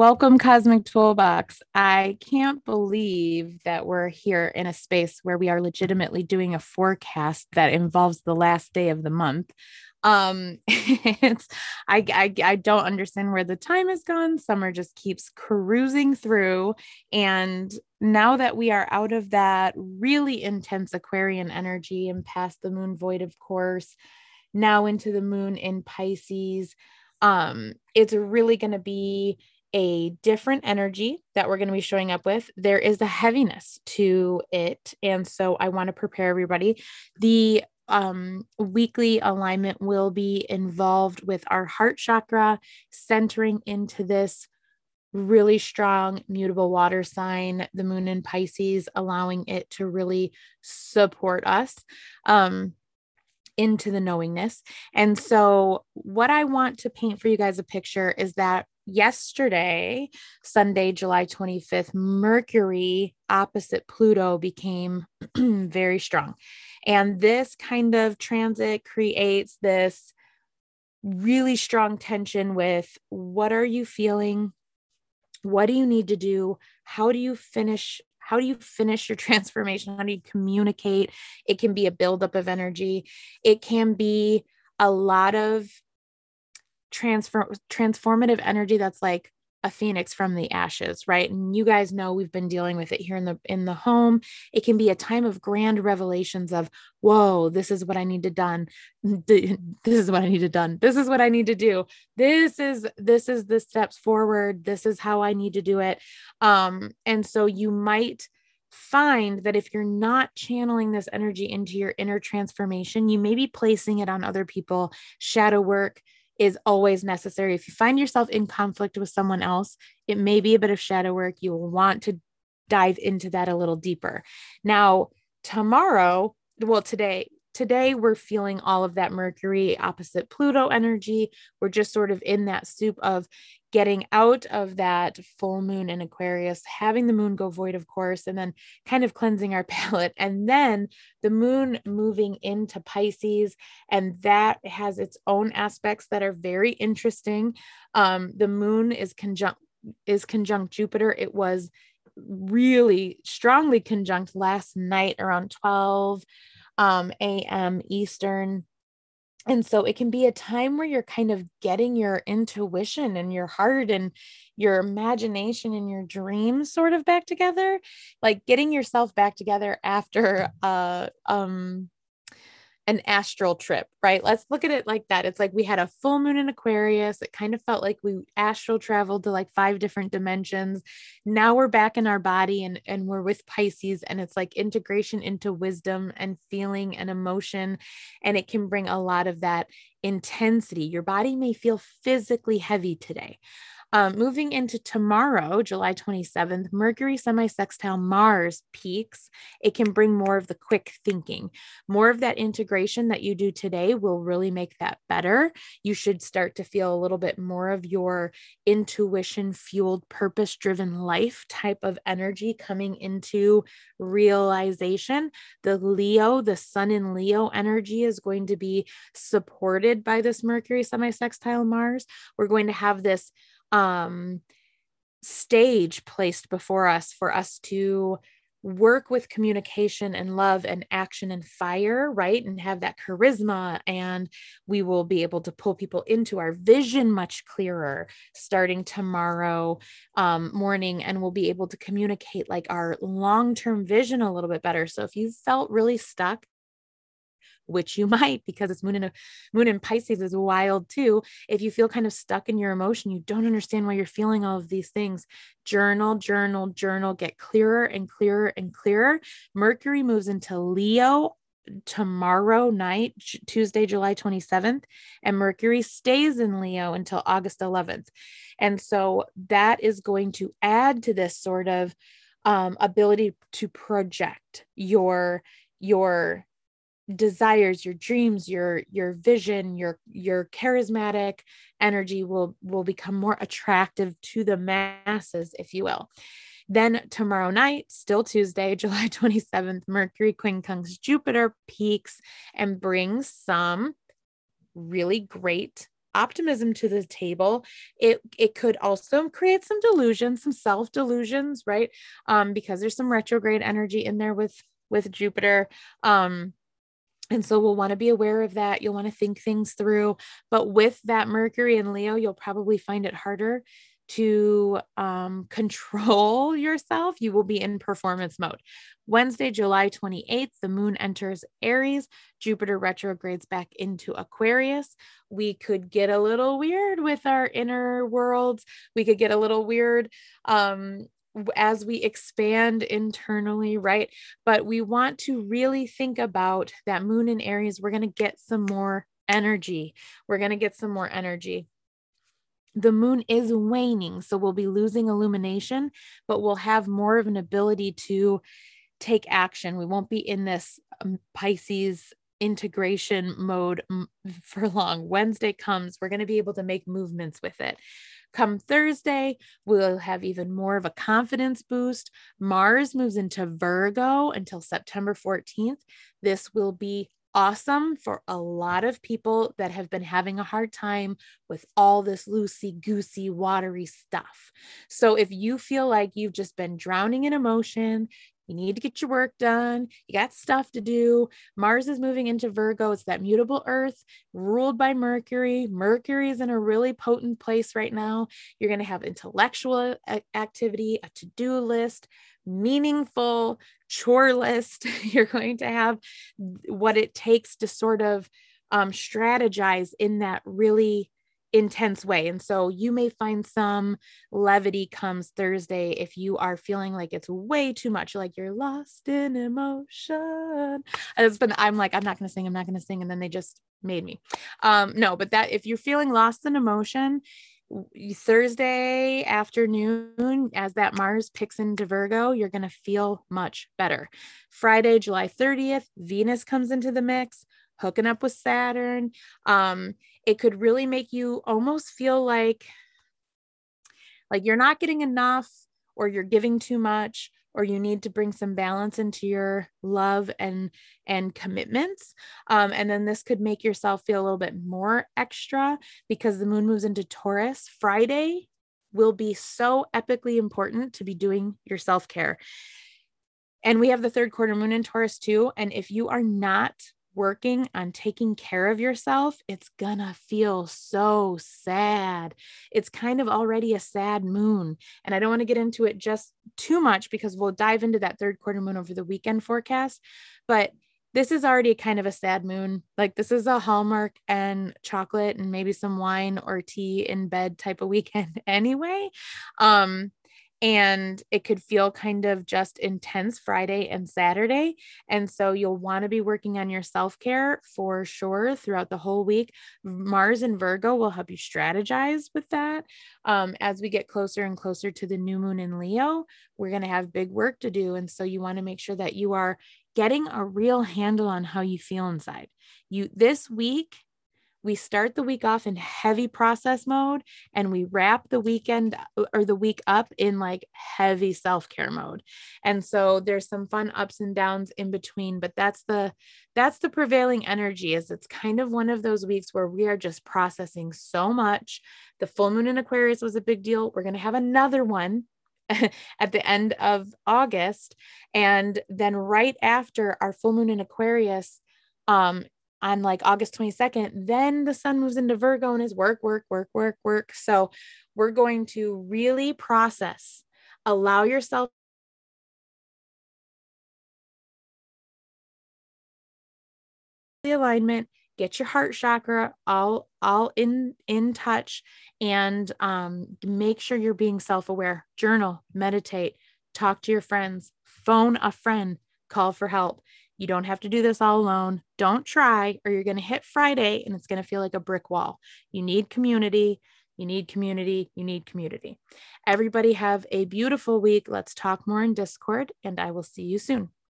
Welcome, Cosmic Toolbox. I can't believe that we're here in a space where we are legitimately doing a forecast that involves the last day of the month. Um, it's I, I I don't understand where the time has gone. Summer just keeps cruising through, and now that we are out of that really intense Aquarian energy and past the moon void, of course, now into the moon in Pisces, um, it's really going to be a different energy that we're going to be showing up with. There is a heaviness to it. And so I want to prepare everybody. The um, weekly alignment will be involved with our heart chakra, centering into this really strong mutable water sign, the moon in Pisces, allowing it to really support us. Um, into the knowingness. And so, what I want to paint for you guys a picture is that yesterday, Sunday, July 25th, Mercury opposite Pluto became very strong. And this kind of transit creates this really strong tension with what are you feeling? What do you need to do? How do you finish? How do you finish your transformation? How do you communicate? It can be a buildup of energy. It can be a lot of transform transformative energy that's like a phoenix from the ashes right? And you guys know we've been dealing with it here in the in the home. It can be a time of grand revelations of whoa this is what i need to done. This is what i need to done. This is what i need to do. This is this is the steps forward. This is how i need to do it. Um and so you might find that if you're not channeling this energy into your inner transformation you may be placing it on other people shadow work is always necessary. If you find yourself in conflict with someone else, it may be a bit of shadow work. You will want to dive into that a little deeper. Now, tomorrow, well, today, today we're feeling all of that Mercury opposite Pluto energy. We're just sort of in that soup of getting out of that full moon in Aquarius, having the moon go void, of course, and then kind of cleansing our palate. And then the moon moving into Pisces, and that has its own aspects that are very interesting. Um, the moon is conjunct is conjunct Jupiter. It was really strongly conjunct last night around 12 um, a.m. Eastern. And so it can be a time where you're kind of getting your intuition and your heart and your imagination and your dreams sort of back together, like getting yourself back together after uh um an astral trip, right? Let's look at it like that. It's like we had a full moon in Aquarius. It kind of felt like we astral traveled to like five different dimensions. Now we're back in our body and, and we're with Pisces, and it's like integration into wisdom and feeling and emotion. And it can bring a lot of that intensity. Your body may feel physically heavy today. Um, moving into tomorrow, July 27th, Mercury semi-sextile Mars peaks. It can bring more of the quick thinking. More of that integration that you do today will really make that better. You should start to feel a little bit more of your intuition fueled, purpose driven life type of energy coming into realization. The Leo, the Sun in Leo energy is going to be supported by this Mercury semi-sextile Mars. We're going to have this um, stage placed before us for us to work with communication and love and action and fire, right? And have that charisma. And we will be able to pull people into our vision much clearer starting tomorrow um, morning. And we'll be able to communicate like our long term vision a little bit better. So if you felt really stuck which you might because it's moon in a moon in Pisces is wild too. If you feel kind of stuck in your emotion, you don't understand why you're feeling all of these things. Journal, journal, journal, get clearer and clearer and clearer. Mercury moves into Leo tomorrow night, Tuesday, July 27th, and Mercury stays in Leo until August 11th. And so that is going to add to this sort of um, ability to project your your desires your dreams your your vision your your charismatic energy will will become more attractive to the masses if you will then tomorrow night still tuesday july 27th mercury quincunx jupiter peaks and brings some really great optimism to the table. It it could also create some delusions, some self delusions, right? Um, because there's some retrograde energy in there with with Jupiter. Um, and so we'll want to be aware of that. You'll want to think things through. But with that Mercury and Leo, you'll probably find it harder to um, control yourself. You will be in performance mode. Wednesday, July 28th, the moon enters Aries. Jupiter retrogrades back into Aquarius. We could get a little weird with our inner worlds. We could get a little weird um, as we expand internally, right? But we want to really think about that moon in Aries. We're going to get some more energy. We're going to get some more energy. The moon is waning, so we'll be losing illumination, but we'll have more of an ability to take action. We won't be in this um, Pisces integration mode for long. Wednesday comes, we're going to be able to make movements with it. Come Thursday, we'll have even more of a confidence boost. Mars moves into Virgo until September 14th. This will be awesome for a lot of people that have been having a hard time with all this loosey goosey, watery stuff. So, if you feel like you've just been drowning in emotion, you need to get your work done. You got stuff to do. Mars is moving into Virgo. It's that mutable earth ruled by Mercury. Mercury is in a really potent place right now. You're going to have intellectual activity, a to do list, meaningful chore list. You're going to have what it takes to sort of um, strategize in that really intense way. And so you may find some levity comes Thursday if you are feeling like it's way too much, like you're lost in emotion. It's been, I'm like, I'm not going to sing, I'm not going to sing. And then they just made me. Um, no, but that if you're feeling lost in emotion, Thursday afternoon, as that Mars picks into Virgo, you're going to feel much better. Friday, July 30th, Venus comes into the mix hooking up with Saturn. Um, it could really make you almost feel like like you're not getting enough or you're giving too much or you need to bring some balance into your love and and commitments. Um, and then this could make yourself feel a little bit more extra because the moon moves into taurus. Friday will be so epically important to be doing your self-care. And we have the third quarter moon in taurus too. And if you are not working on taking care of yourself, it's gonna feel so sad. It's kind of already a sad moon. And I don't want to get into it just too much because we'll dive into that third quarter moon over the weekend forecast. But this is already kind of a sad moon. Like this is a Hallmark and chocolate and maybe some wine or tea in bed type of weekend anyway. Um, and it could feel kind of just intense Friday and Saturday. And so you'll want to be working on your self care for sure throughout the whole week. Mars and Virgo will help you strategize with that. Um, as we get closer and closer to the new moon in Leo, we're going to have big work to do. And so you want to make sure that you are getting a real handle on how you feel inside. You this week we start the week off in heavy process mode and we wrap the weekend uh, or the week up in like heavy self-care mode. And so there's some fun ups and downs in between but that's the that's the prevailing energy is it's kind of one of those weeks where we are just processing so much. The full moon in aquarius was a big deal. We're going to have another one at the end of august. And then right after our full moon in aquarius um on like August 22nd, then the sun moves into Virgo and is work, work, work, work, work. So we're going to really process, allow yourself the alignment, get your heart chakra all all in in touch and um, make sure you're being self-aware journal meditate talk to your friends phone a friend call for help you don't have to do this all alone. Don't try, or you're going to hit Friday and it's going to feel like a brick wall. You need community. You need community. You need community. Everybody have a beautiful week. Let's talk more in Discord, and I will see you soon.